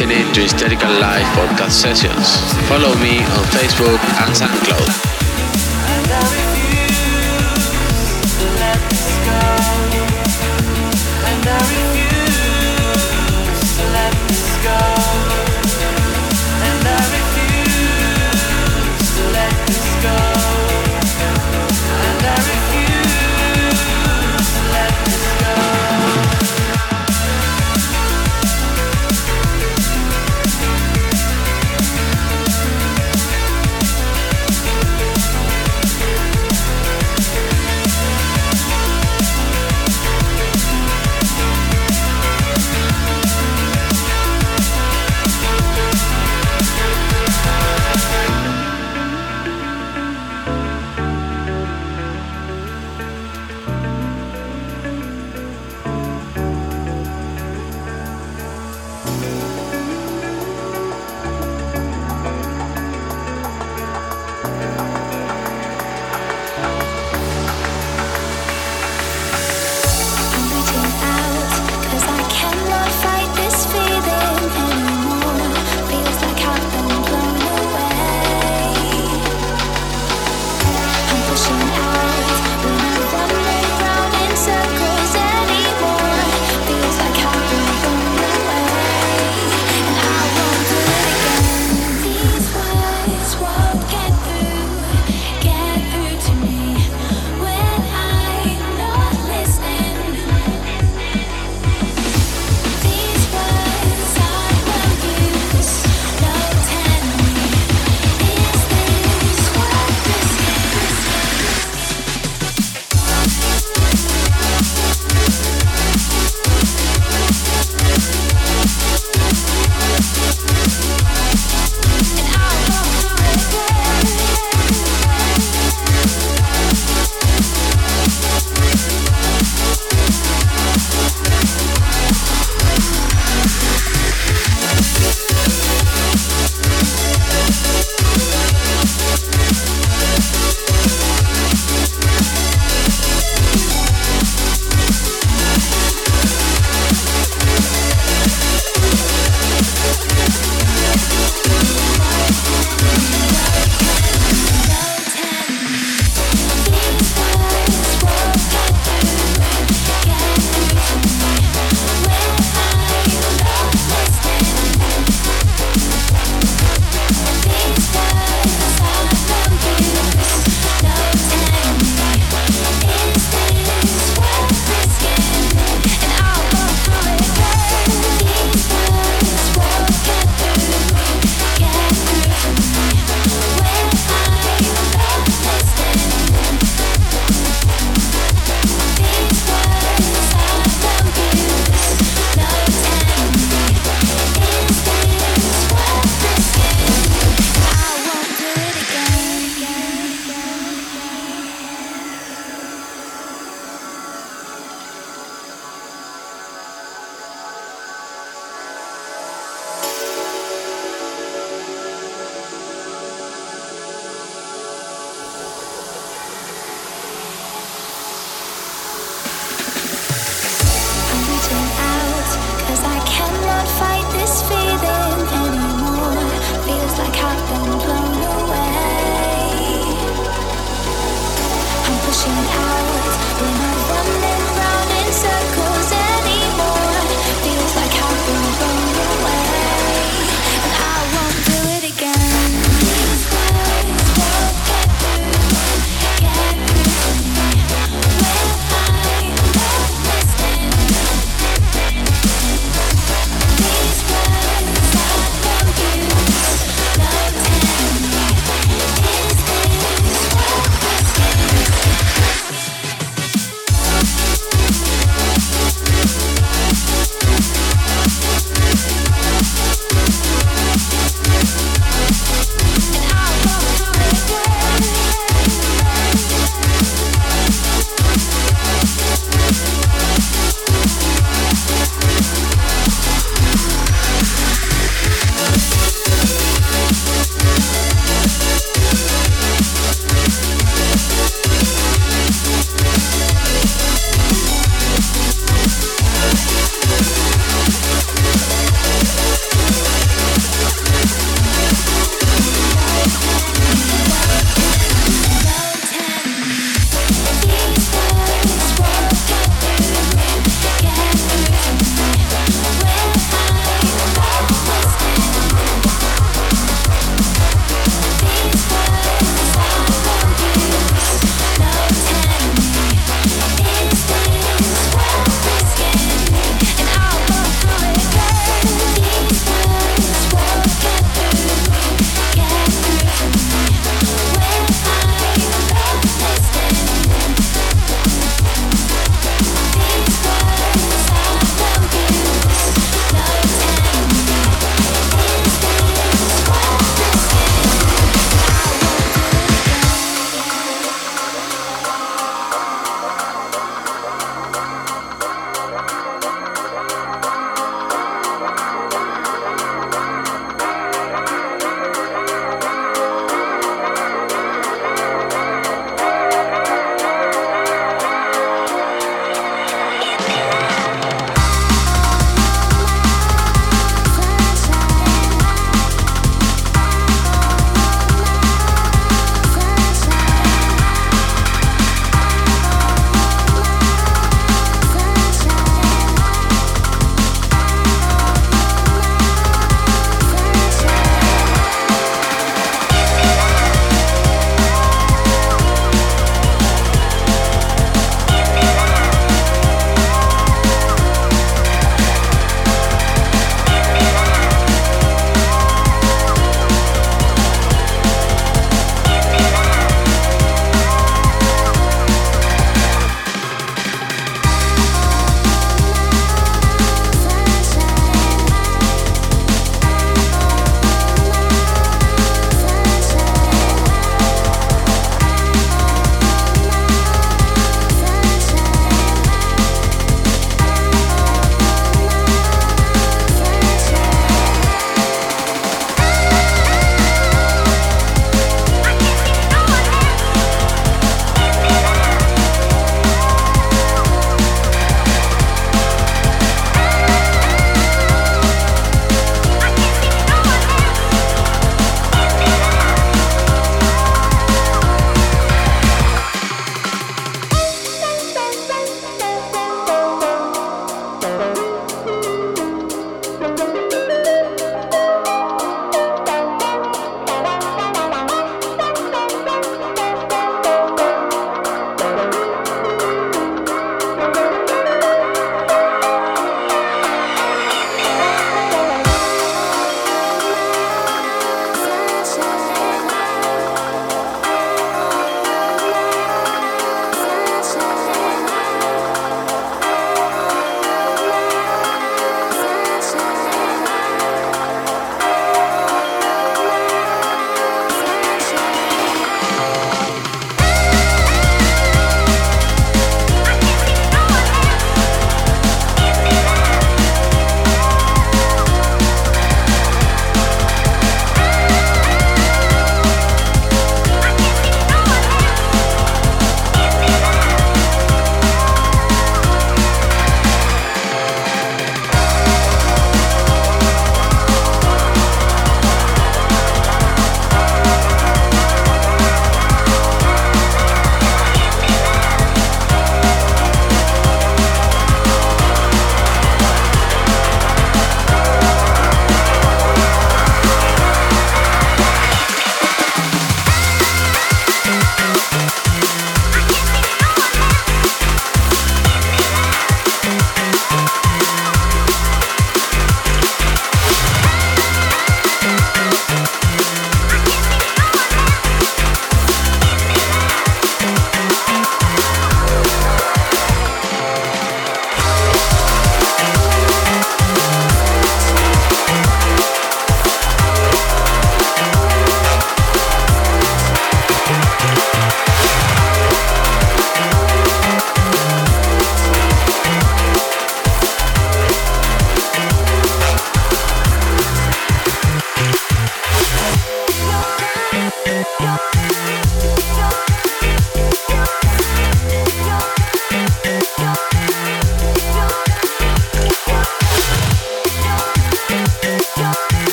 listening to Hysterical Live podcast sessions. Follow me on Facebook and SoundCloud.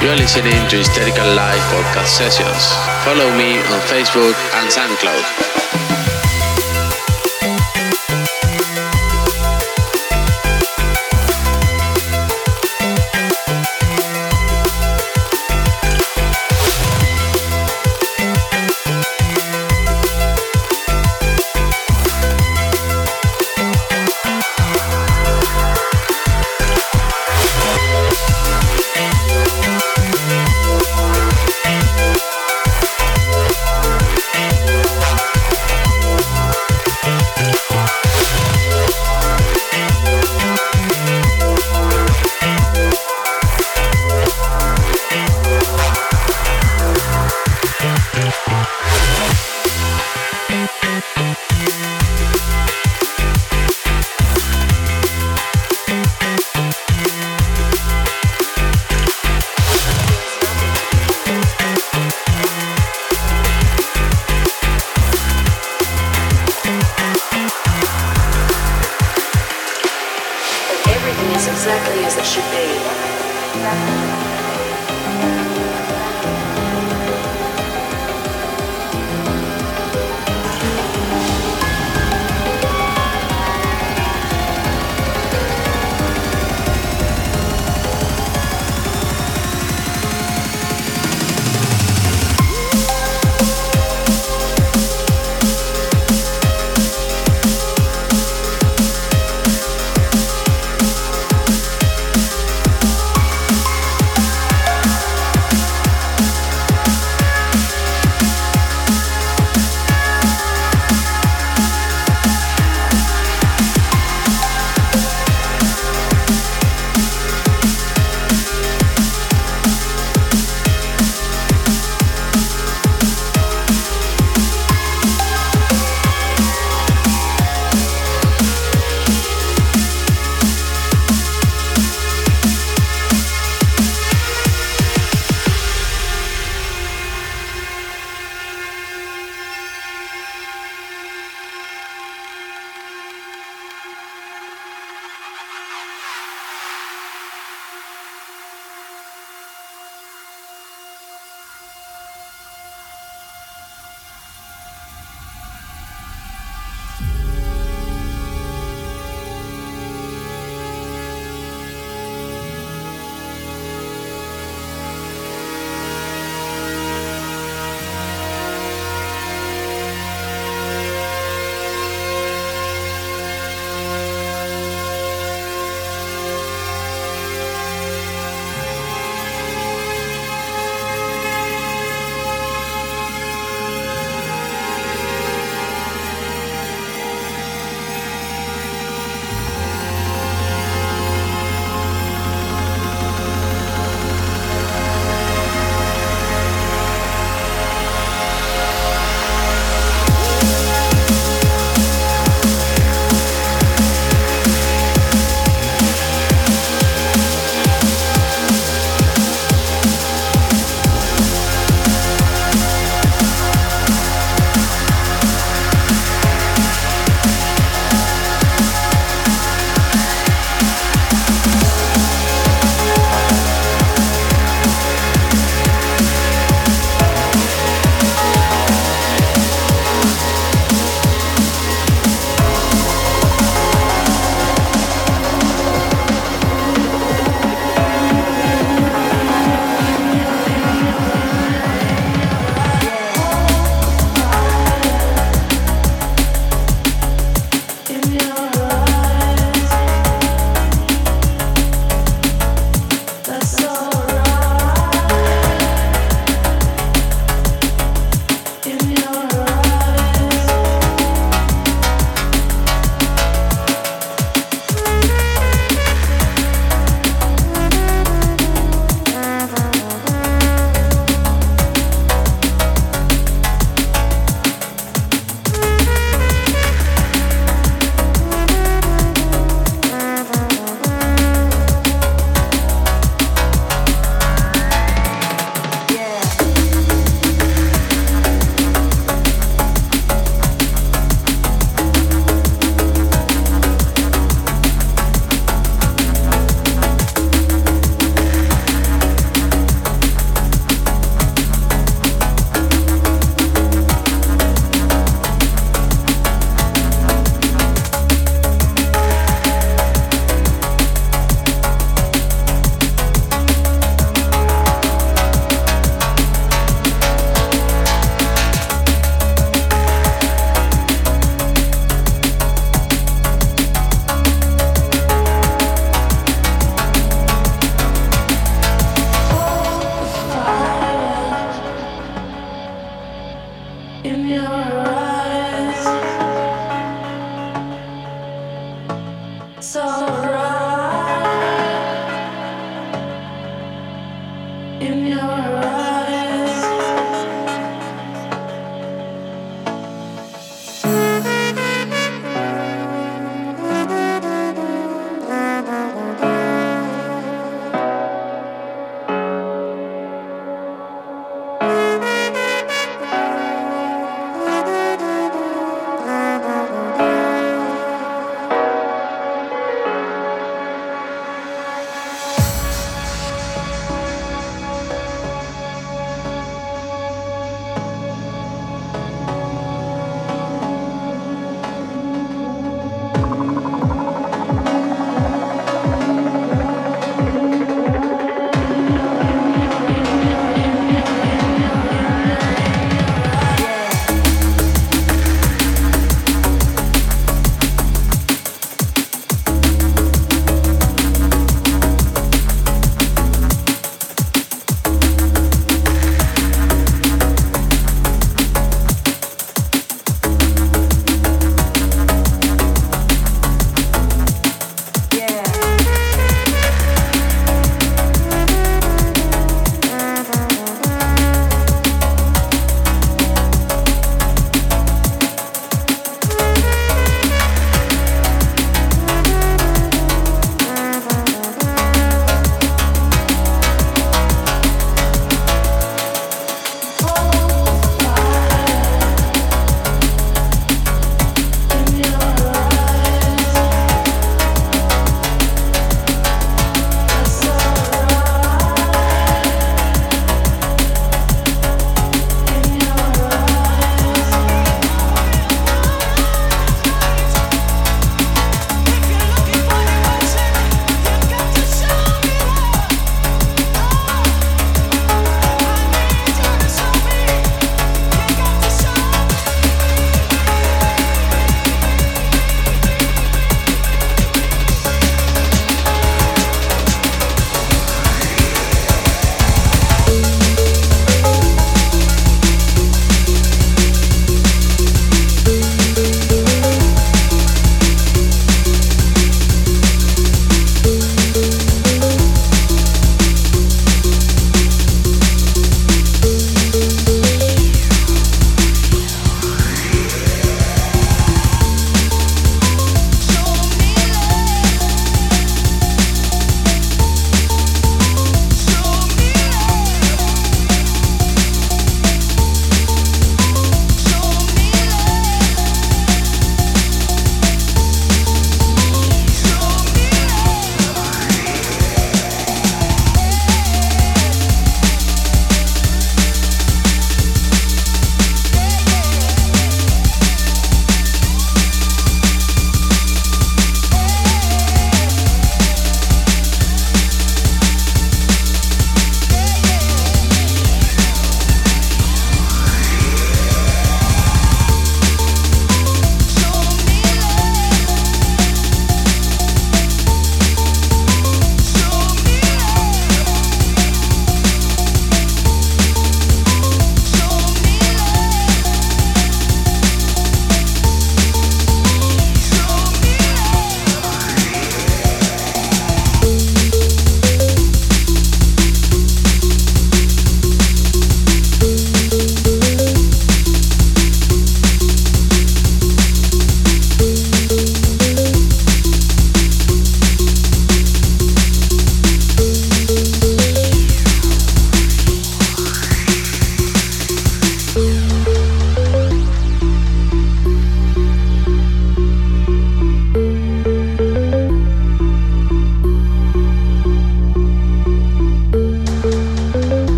You are listening to Hysterical Live podcast sessions. Follow me on Facebook and SoundCloud.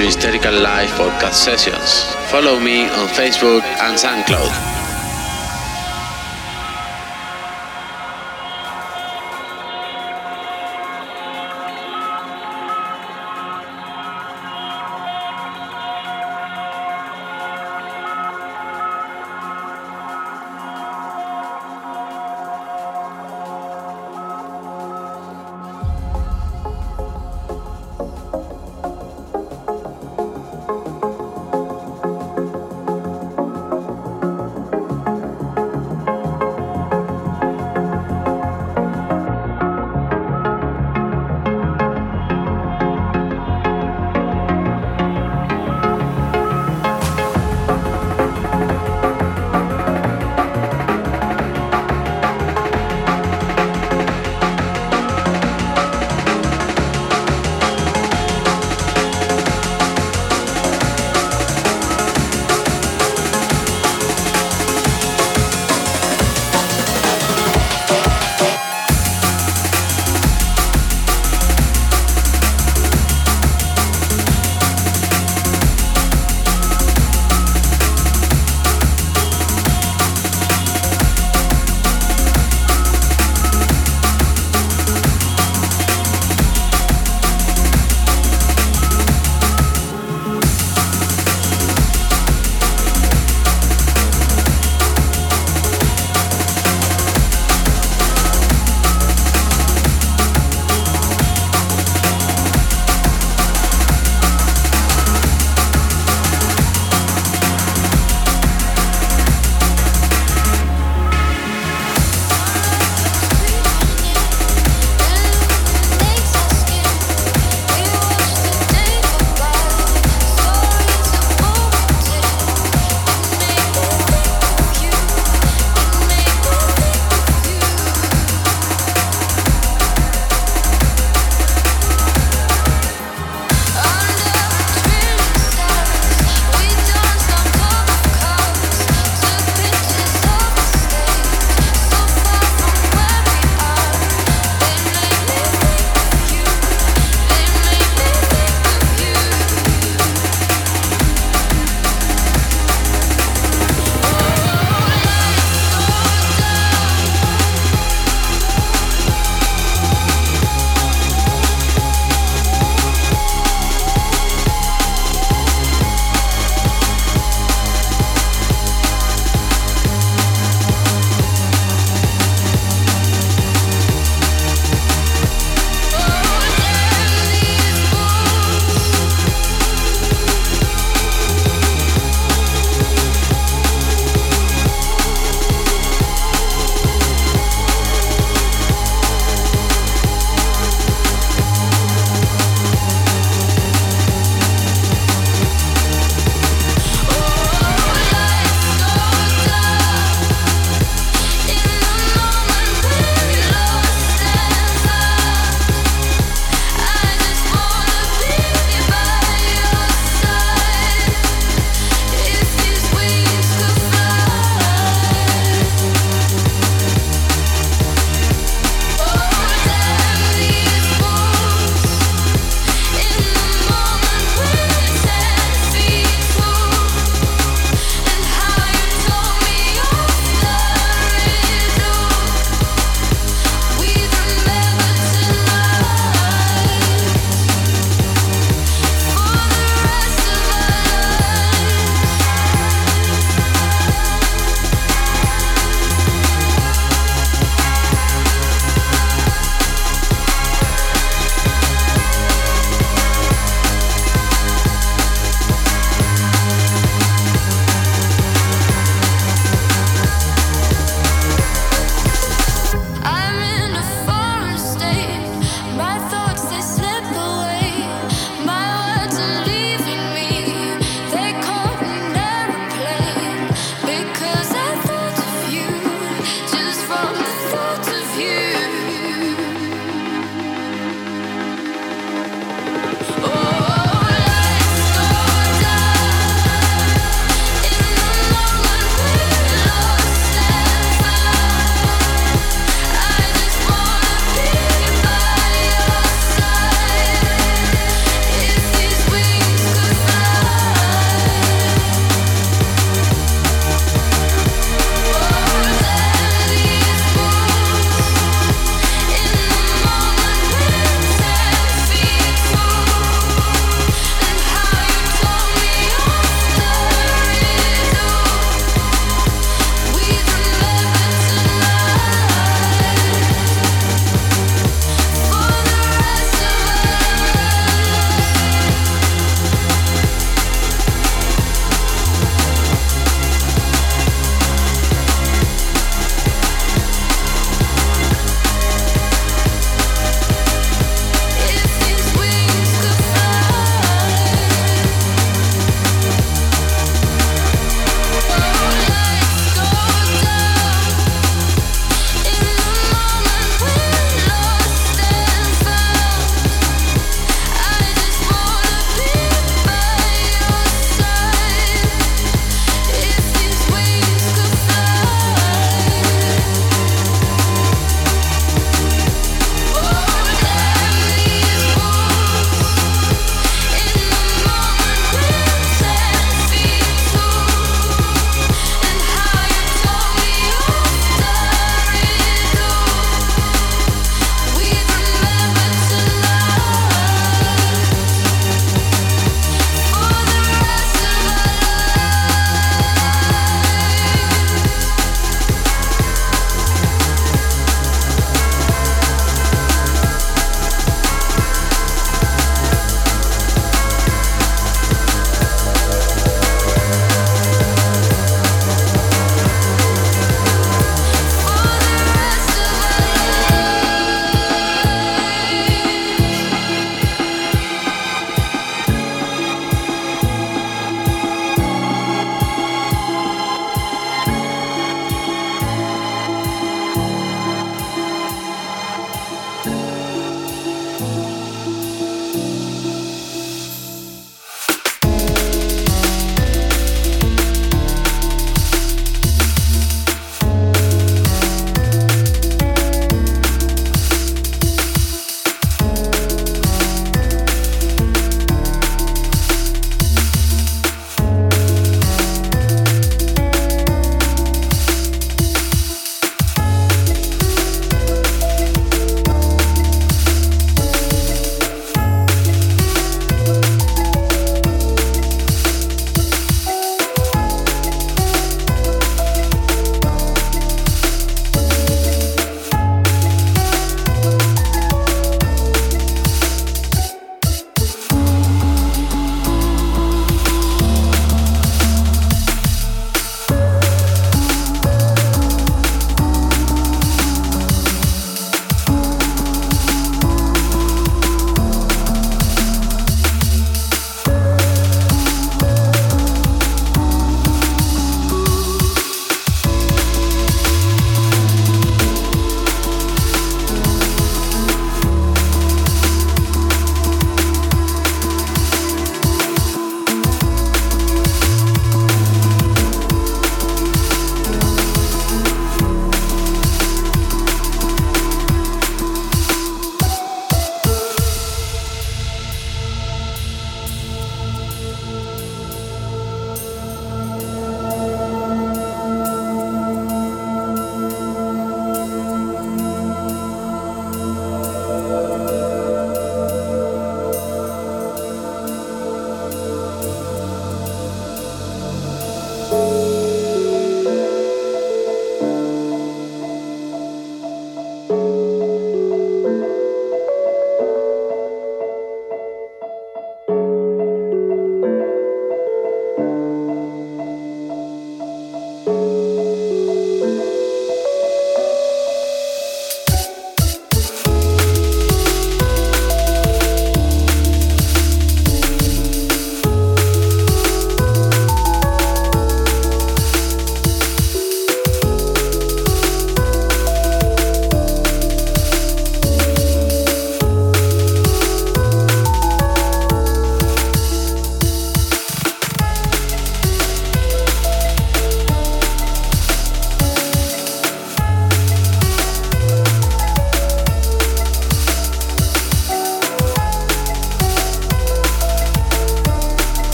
To Hysterical Live podcast sessions. Follow me on Facebook and SoundCloud.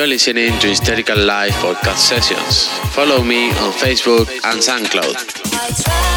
You're listening to Hysterical Live podcast sessions. Follow me on Facebook and SoundCloud.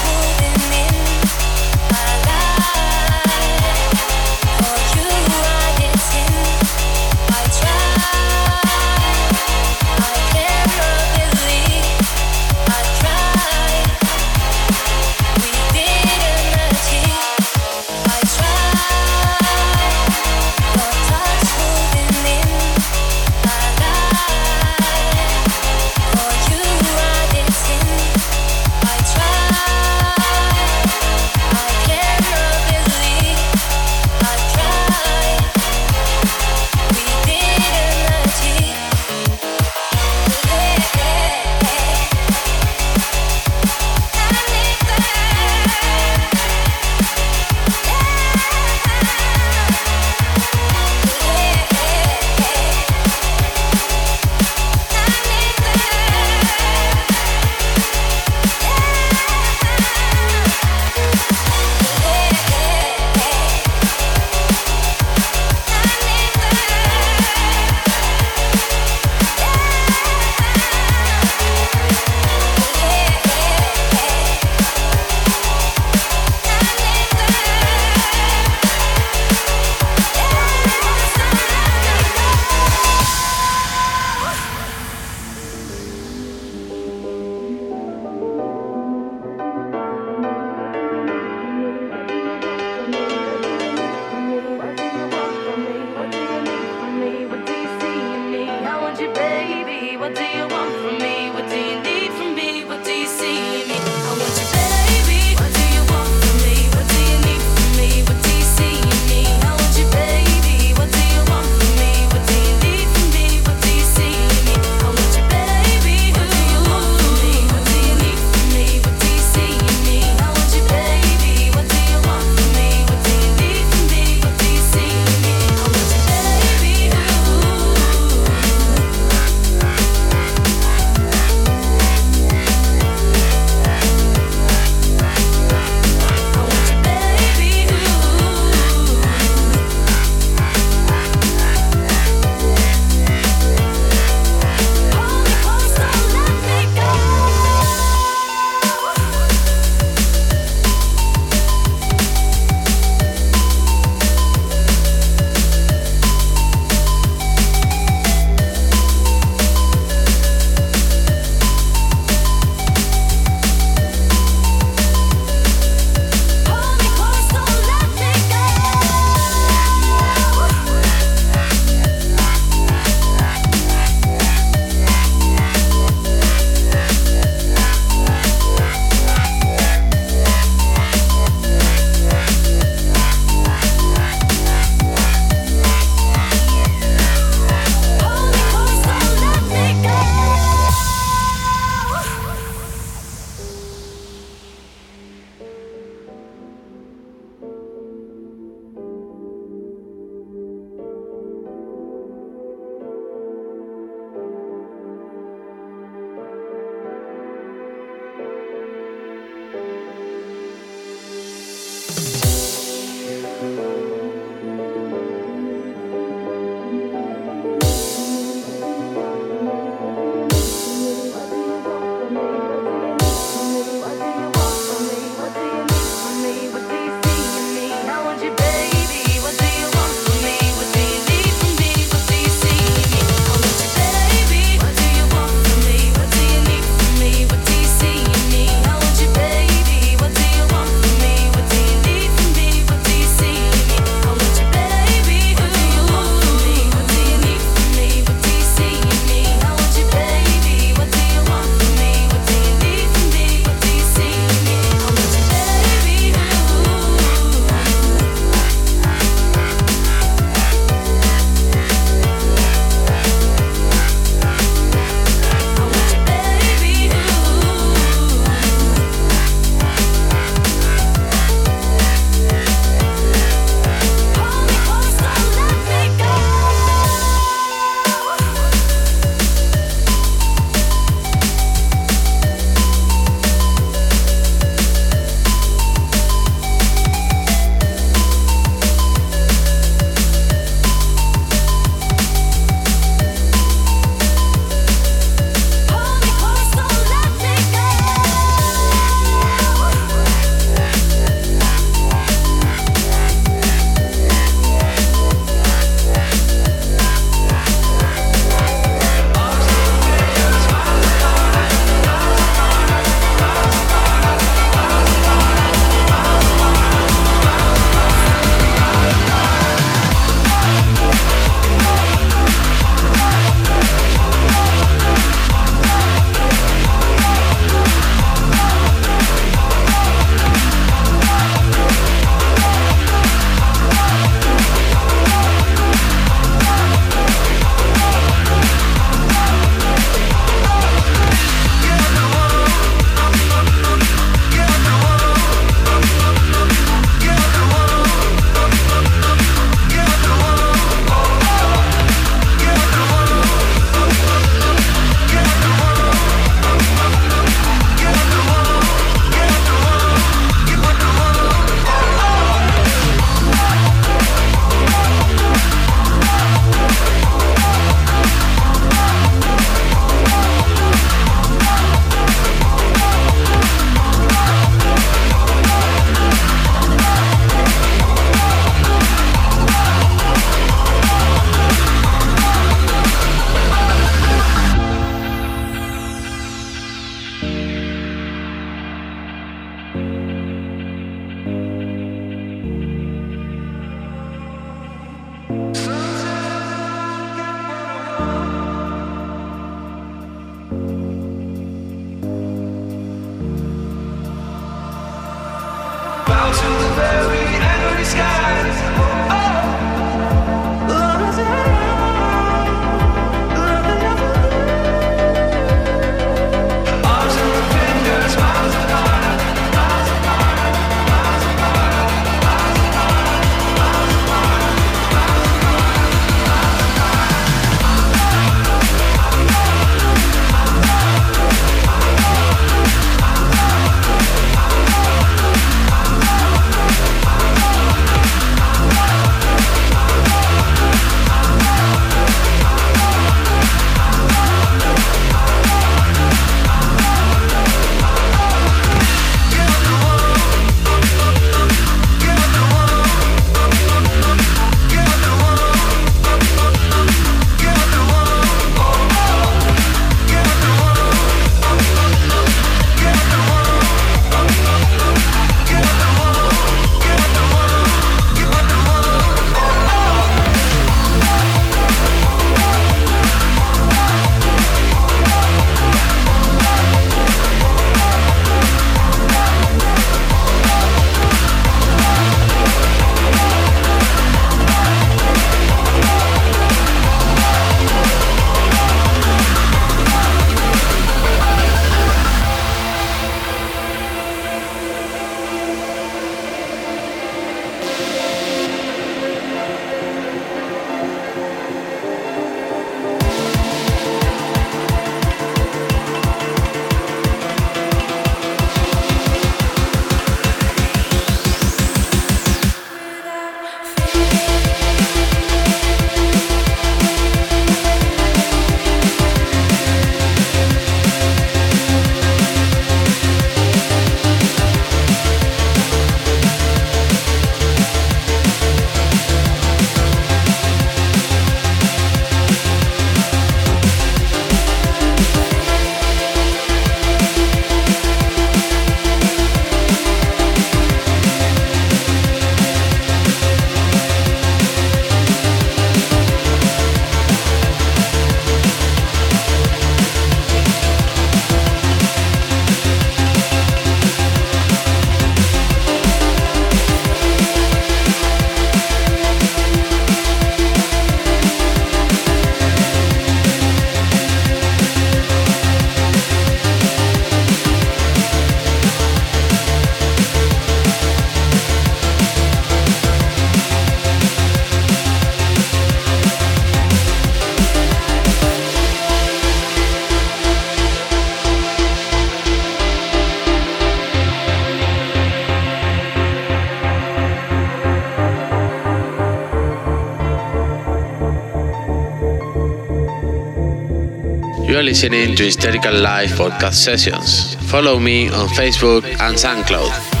Listening to Hysterical Live podcast sessions. Follow me on Facebook and SoundCloud.